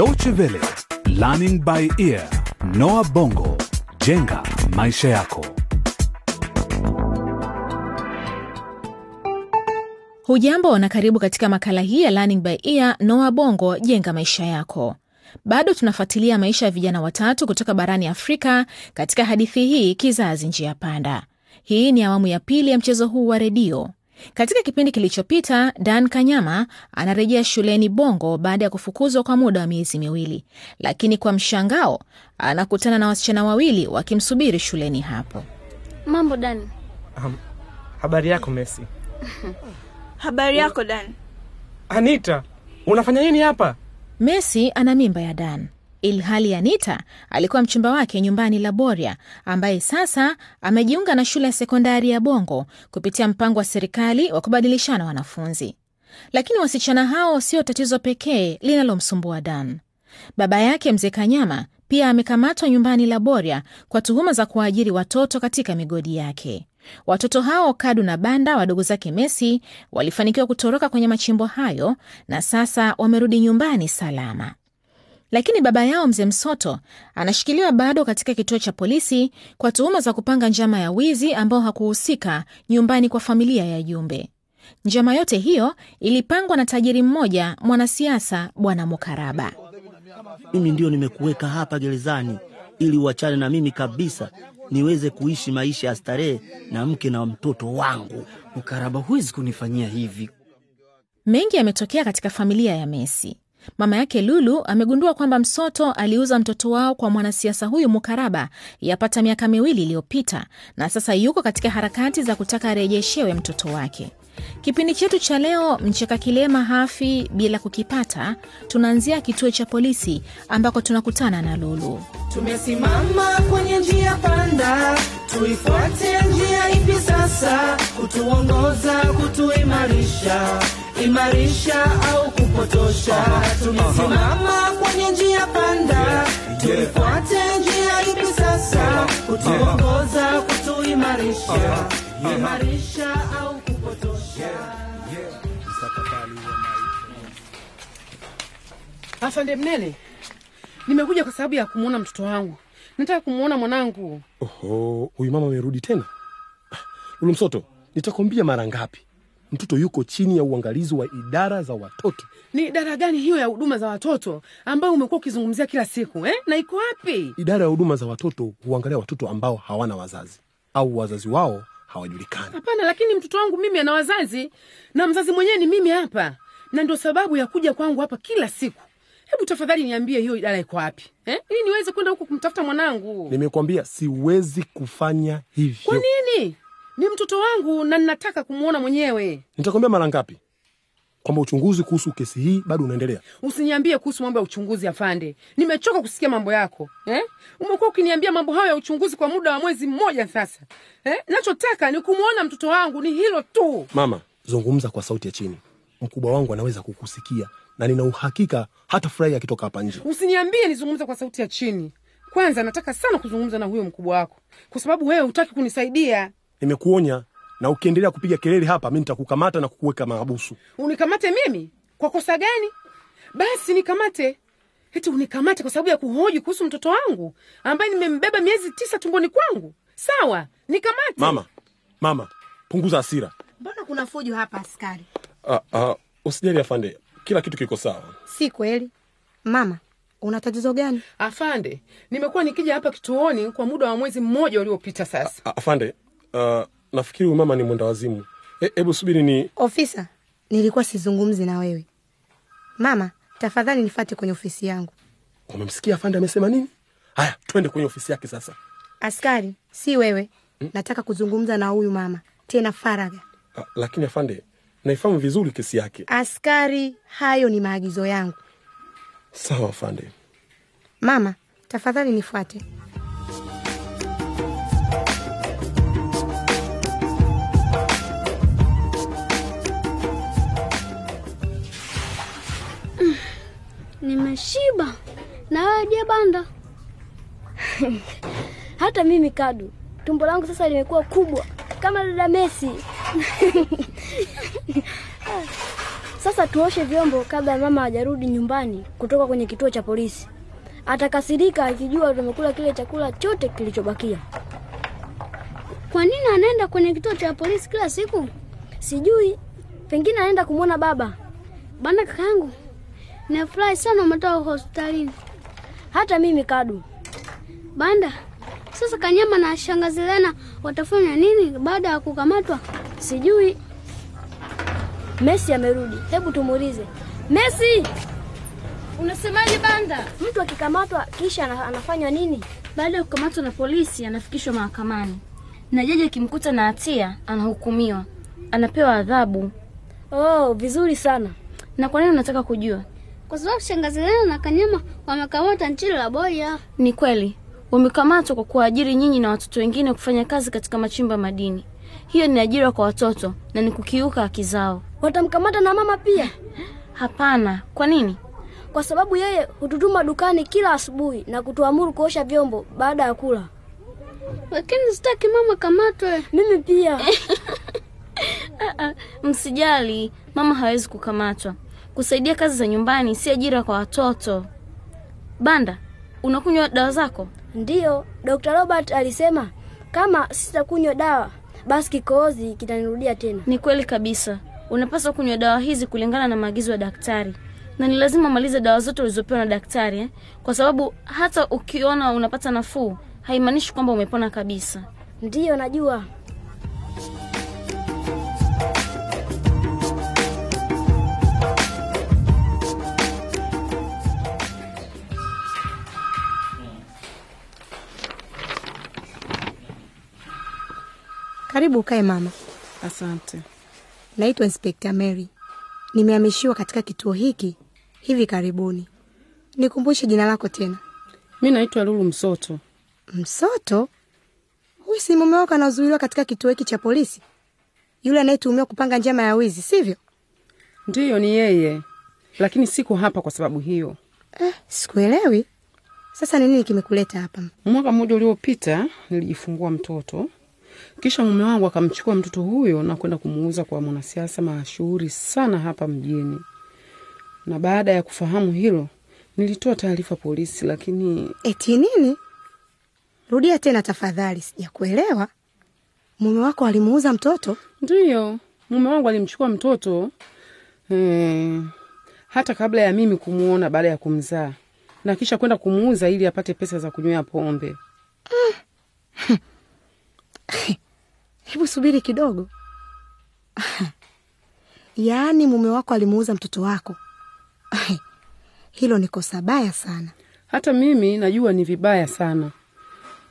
Deutsche Welle, Learning by Ear, Noah Bongo, jenga maisha yako. Hujambo na karibu katika makala hii ya Learning by Ear, Noah Bongo, jenga maisha yako. Bado tunafuatilia maisha ya vijana watatu kutoka barani Afrika katika hadithi hii Kizazi Njia Panda. Hii ni awamu ya pili ya mchezo huu wa redio. Katika kipindi kilichopita, Dan Kanyama anarejea shuleni Bongo baada ya kufukuzwa kwa muda wa miezi miwili, lakini kwa mshangao anakutana na wasichana wawili wakimsubiri shuleni hapo. Mambo Dani. Um, habari yako Messi. Habari yako Dan. Anita, unafanya nini hapa? Messi ana mimba ya Dan ilhali Anita alikuwa mchumba wake nyumbani Laboria, ambaye sasa amejiunga na shule ya sekondari ya Bongo kupitia mpango wa serikali wa kubadilishana wanafunzi. Lakini wasichana hao sio tatizo pekee linalomsumbua Dan. Baba yake mzee Kanyama pia amekamatwa nyumbani Laboria kwa tuhuma za kuwaajiri watoto katika migodi yake. Watoto hao Kadu na Banda, wadogo zake Messi, walifanikiwa kutoroka kwenye machimbo hayo na sasa wamerudi nyumbani salama. Lakini baba yao mzee Msoto anashikiliwa bado katika kituo cha polisi kwa tuhuma za kupanga njama ya wizi ambao hakuhusika nyumbani kwa familia ya Jumbe. Njama yote hiyo ilipangwa na tajiri mmoja mwanasiasa, Bwana Mukaraba. Mimi ndio nimekuweka hapa gerezani ili uachane na mimi kabisa, niweze kuishi maisha ya starehe na mke na mtoto wangu. Mukaraba, huwezi kunifanyia hivi. Mengi yametokea katika familia ya Messi. Mama yake Lulu amegundua kwamba Msoto aliuza mtoto wao kwa mwanasiasa huyu Mukaraba yapata miaka miwili iliyopita, na sasa yuko katika harakati za kutaka arejeshewe mtoto wake. Kipindi chetu cha leo, mcheka kilema hafi bila kukipata, tunaanzia kituo cha polisi ambako tunakutana na Lulu. Tumesimama kwenye njia panda, tuifuate njia ipi sasa? Kutuongoza, kutuimarisha, imarisha au kupotosha? Tumesimama kwenye njia panda, tuifuate njia ipi sasa? Kutuongoza, kutuimarisha, imarisha au kupotosha? Afande Mnene, nimekuja kwa sababu ya kumwona mtoto wangu. Nataka kumwona mwanangu. Oho, huyu mama amerudi tena. Ulu Msoto, nitakwambia mara ngapi, mtoto yuko chini ya uangalizi wa idara za watoto. Ni idara gani hiyo ya huduma za watoto ambayo umekuwa ukizungumzia kila siku eh? na iko wapi? Idara ya huduma za watoto huangalia watoto ambao hawana wazazi au wazazi wao hawajulikani. Hapana, lakini mtoto wangu mimi ana wazazi na mzazi mwenyewe ni mimi hapa, na ndio sababu ya kuja kwangu hapa kila siku. Hebu tafadhali niambie hiyo idara iko wapi eh? ili niweze kwenda huko kumtafuta mwanangu. Nimekwambia siwezi kufanya hivyo. Kwa nini? Ni mtoto wangu na ninataka kumwona mwenyewe. Nitakwambia mara ngapi kwamba uchunguzi kuhusu kesi hii bado unaendelea. Usiniambie kuhusu mambo ya uchunguzi afande, nimechoka kusikia mambo yako eh? Umekuwa ukiniambia mambo hayo ya uchunguzi kwa muda wa mwezi mmoja sasa eh? Nachotaka ni kumwona mtoto wangu, ni hilo tu. Mama, zungumza kwa sauti ya chini, mkubwa wangu anaweza kukusikia na nina uhakika hata furahi akitoka hapa nje. Usiniambie nizungumze kwa sauti ya chini. Kwanza nataka sana kuzungumza na huyo mkubwa wako, kwa sababu wewe hutaki kunisaidia. Nimekuonya, na ukiendelea kupiga kelele hapa, mi nitakukamata na kukuweka mahabusu. Unikamate mimi kwa kosa gani? Basi nikamate, eti unikamate kwa sababu ya kuhoji kuhusu mtoto wangu ambaye nimembeba miezi tisa tumboni kwangu? Sawa, nikamate. Mama, mama, punguza hasira. Mbona kuna fujo hapa askari? Ah, ah, usijali afande, kila kitu kiko sawa. Si kweli. Mama, una tatizo gani? Afande, nimekuwa nikija hapa kituoni kwa muda wa mwezi mmoja uliopita sasa. Ah, afande, ah, nafikiri huyu mama ni mwenda wazimu. Hebu subiri ni Ofisa, nilikuwa sizungumzi na wewe. Mama, tafadhali nifate kwenye ofisi yangu. umemsikia afande amesema nini? Haya, twende kwenye ofisi yake sasa. Askari, si wewe. Nataka kuzungumza na huyu mama tena faragha. Ah, lakini afande, naifahamu vizuri kesi yake. Askari, hayo ni maagizo yangu. Sawa afande. Mama, tafadhali nifuate. Nimeshiba na wewe je, Banda? Hata mimi Kadu, tumbo langu sasa limekuwa kubwa kama dada Messi. Sasa tuoshe vyombo kabla mama hajarudi nyumbani kutoka kwenye kituo cha polisi. Atakasirika akijua tumekula kile chakula chote kilichobakia. Kwa nini anaenda kwenye kituo cha polisi kila siku? Sijui, pengine anaenda kumwona baba. Bana kakaangu, nafurahi sana umetoka hospitalini. Hata mimi Kadu. Banda, sasa Kanyama na shangazi Lena watafanya nini baada ya kukamatwa? Sijui. Messi amerudi, hebu tumuulize. Messi, Unasemaje Banda? mtu akikamatwa kisha anafanywa nini? Baada ya kukamatwa na polisi anafikishwa mahakamani, na jaji akimkuta na hatia anahukumiwa, anapewa adhabu. Oh, vizuri sana. Na kwa nini unataka kujua? Kwa sababu shangazi Lena na Kanyama wamekamata nchini la boya. Ni kweli wamekamatwa kwa kuwaajiri nyinyi na watoto wengine kufanya kazi katika machimba madini. Hiyo ni ajira kwa watoto na ni kukiuka haki zao. Watamkamata na mama pia? Hapana. Kwa nini? Kwa sababu yeye hututuma dukani kila asubuhi na kutuamuru kuosha vyombo baada ya kula. Lakini sitaki mama kamatwe. Mimi pia. Msijali, mama hawezi kukamatwa. Kusaidia kazi za nyumbani si ajira kwa watoto. Banda, unakunywa dawa zako? Ndiyo, Dr. Robert alisema kama sitakunywa dawa basi kikohozi kitanirudia tena. Ni kweli kabisa. Unapaswa kunywa dawa hizi kulingana na maagizo ya daktari, na ni lazima umalize dawa zote ulizopewa na daktari eh? Kwa sababu hata ukiona unapata nafuu haimaanishi kwamba umepona kabisa. Ndiyo, najua. Karibu ukae mama. Asante. Naitwa Inspekta Mary. Nimehamishiwa katika kituo hiki hivi karibuni. Nikumbushe jina lako tena. Mi naitwa Lulu Msoto. Msoto? Huyu si mume wako anazuiliwa katika kituo hiki cha polisi, yule anayetuhumiwa kupanga njama ya wizi, sivyo? Ndiyo, ni yeye, lakini siko hapa kwa sababu hiyo. Eh, sikuelewi. Sasa ni nini kimekuleta hapa? Mwaka mmoja uliopita nilijifungua mtoto, kisha mume wangu akamchukua mtoto huyo na kwenda kumuuza kwa mwanasiasa mashuhuri sana hapa mjini. Na baada ya kufahamu hilo, nilitoa taarifa polisi, lakini Eti nini? Rudia tena tafadhali, sijakuelewa. Mume wako alimuuza mtoto? ndiyo mume wangu alimchukua mtoto eh, hata kabla ya mimi kumuona baada ya kumzaa, na kisha kwenda kumuuza ili apate pesa za kunywea pombe. Hebu subiri kidogo. Yaani mume wako alimuuza mtoto wako? Hilo ni kosa baya sana. Hata mimi najua ni vibaya sana,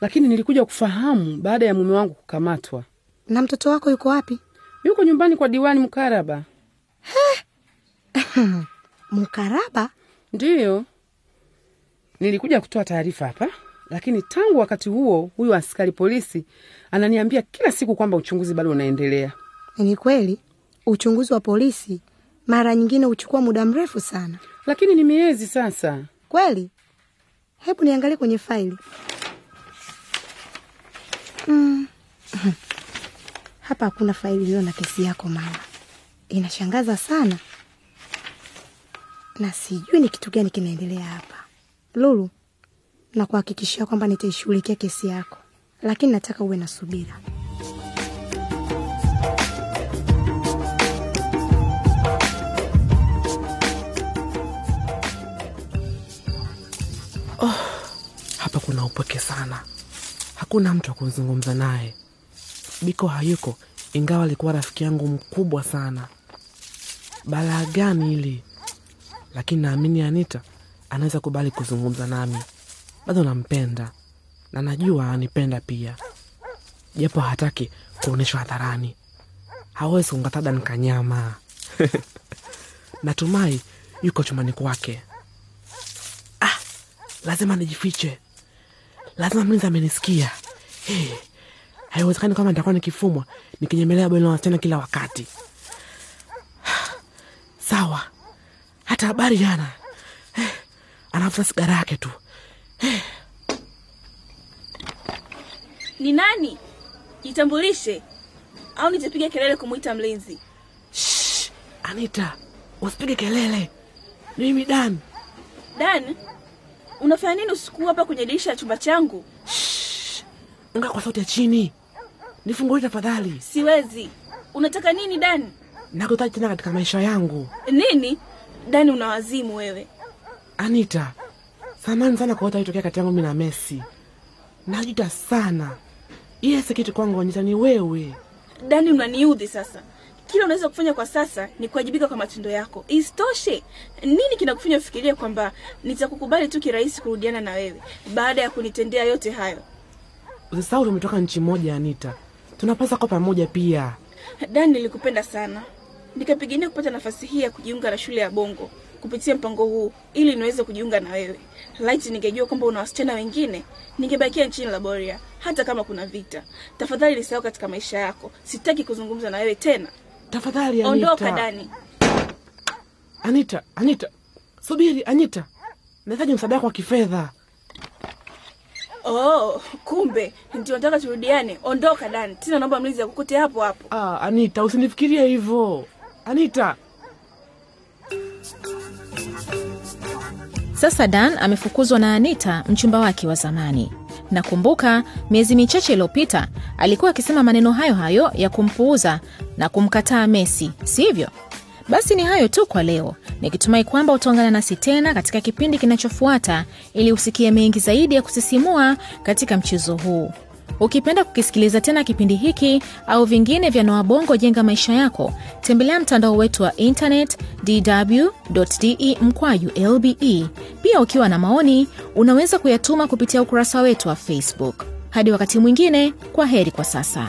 lakini nilikuja kufahamu baada ya mume wangu kukamatwa. Na mtoto wako yuko wapi? Yuko nyumbani kwa diwani Mkaraba. Mkaraba? Ndiyo, nilikuja kutoa taarifa hapa, lakini tangu wakati huo huyu askari polisi ananiambia kila siku kwamba uchunguzi bado unaendelea. Ni kweli, uchunguzi wa polisi mara nyingine huchukua muda mrefu sana. Lakini ni miezi sasa. Kweli? Hebu niangalie kwenye faili. Mm. Hapa hakuna faili iliyo na kesi yako mama. Inashangaza sana, na sijui ni kitu gani kinaendelea hapa. Lulu, na kuhakikishia kwamba nitaishughulikia kesi yako, lakini nataka uwe na subira. Hapa kuna upweke sana, hakuna mtu wa kuzungumza naye. Biko hayuko, ingawa alikuwa rafiki yangu mkubwa sana. Balaa gani hili? Lakini naamini Anita anaweza kubali kuzungumza nami. Bado nampenda na najua anipenda pia, japo hataki kuonyeshwa hadharani. Hawezi kungatada nkanyama. Natumai yuko chumbani kwake. Ah, lazima nijifiche, lazima mlinzi amenisikia. Hey, haiwezekani kwamba nitakuwa nikifumwa nikinyemelea bweni la wasichana kila wakati. Sawa, hata habari jana hey, anafuta sigara yake tu. Ni nani? Jitambulishe au nitapiga kelele kumwita mlinzi. Anita, usipige kelele. Mimi Dan. Dan, unafanya nini usiku hapa kwenye dirisha ya chumba changu? Ongea kwa sauti ya chini. Nifungulie tafadhali. Siwezi. Unataka nini Dan? Nakuhitaji tena katika maisha yangu. Nini? Dani, unawazimu wewe. Anita, samani sana kwa yote yalitokea kati yangu mimi na Messi. Najuta sana. Ile kwangu Anita, ni wewe. Dani, unaniudhi sasa. Kila unaweza kufanya kwa sasa ni kuwajibika kwa matendo yako. Isitoshe, nini kinakufanya ufikirie kwamba nitakukubali tu kirahisi kurudiana na wewe baada ya kunitendea yote hayo? Usisahau tumetoka nchi moja Anita, Tunapasa kwa pamoja pia. Dani, nilikupenda sana, nikapigania kupata nafasi hii ya kujiunga na shule ya Bongo kupitia mpango huu ili niweze kujiunga na wewe. Laiti ningejua kwamba una wasichana wengine, ningebakia nchini Laboria hata kama kuna vita. Tafadhali nisahau katika maisha yako, sitaki kuzungumza na wewe tena. Tafadhali Anita. Ondoka Dani. Anita, Anita, subiri Anita, nahitaji msaada wako wa kifedha. Oh, kumbe ndio nataka turudiane. Ondoka Dani, tena naomba mlinzi akukute hapo hapo. Ah, Anita, usinifikirie hivyo Anita. Sasa Dan amefukuzwa na Anita, mchumba wake wa zamani. Nakumbuka miezi michache iliyopita alikuwa akisema maneno hayo hayo ya kumpuuza na kumkataa Messi, sivyo? Basi ni hayo tu kwa leo, nikitumai kwamba utaungana nasi tena katika kipindi kinachofuata ili usikie mengi zaidi ya kusisimua katika mchezo huu. Ukipenda kukisikiliza tena kipindi hiki au vingine vya Noa Jenga Maisha Yako, tembelea mtandao wetu wa internet dw.de mkwaju lbe. Pia ukiwa na maoni, unaweza kuyatuma kupitia ukurasa wetu wa Facebook. Hadi wakati mwingine, kwa heri kwa sasa.